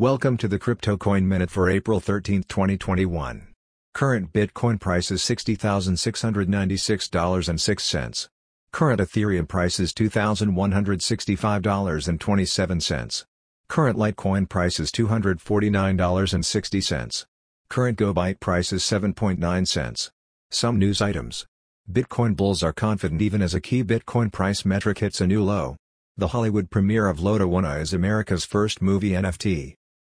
Welcome to the Crypto Coin Minute for April 13, 2021. Current Bitcoin price is $60,696.06. Current Ethereum price is $2,165.27. Current Litecoin price is $249.60. Current GoByte price is 7.9 cents. Some news items. Bitcoin bulls are confident even as a key Bitcoin price metric hits a new low. The Hollywood premiere of Loto One is America's first movie NFT.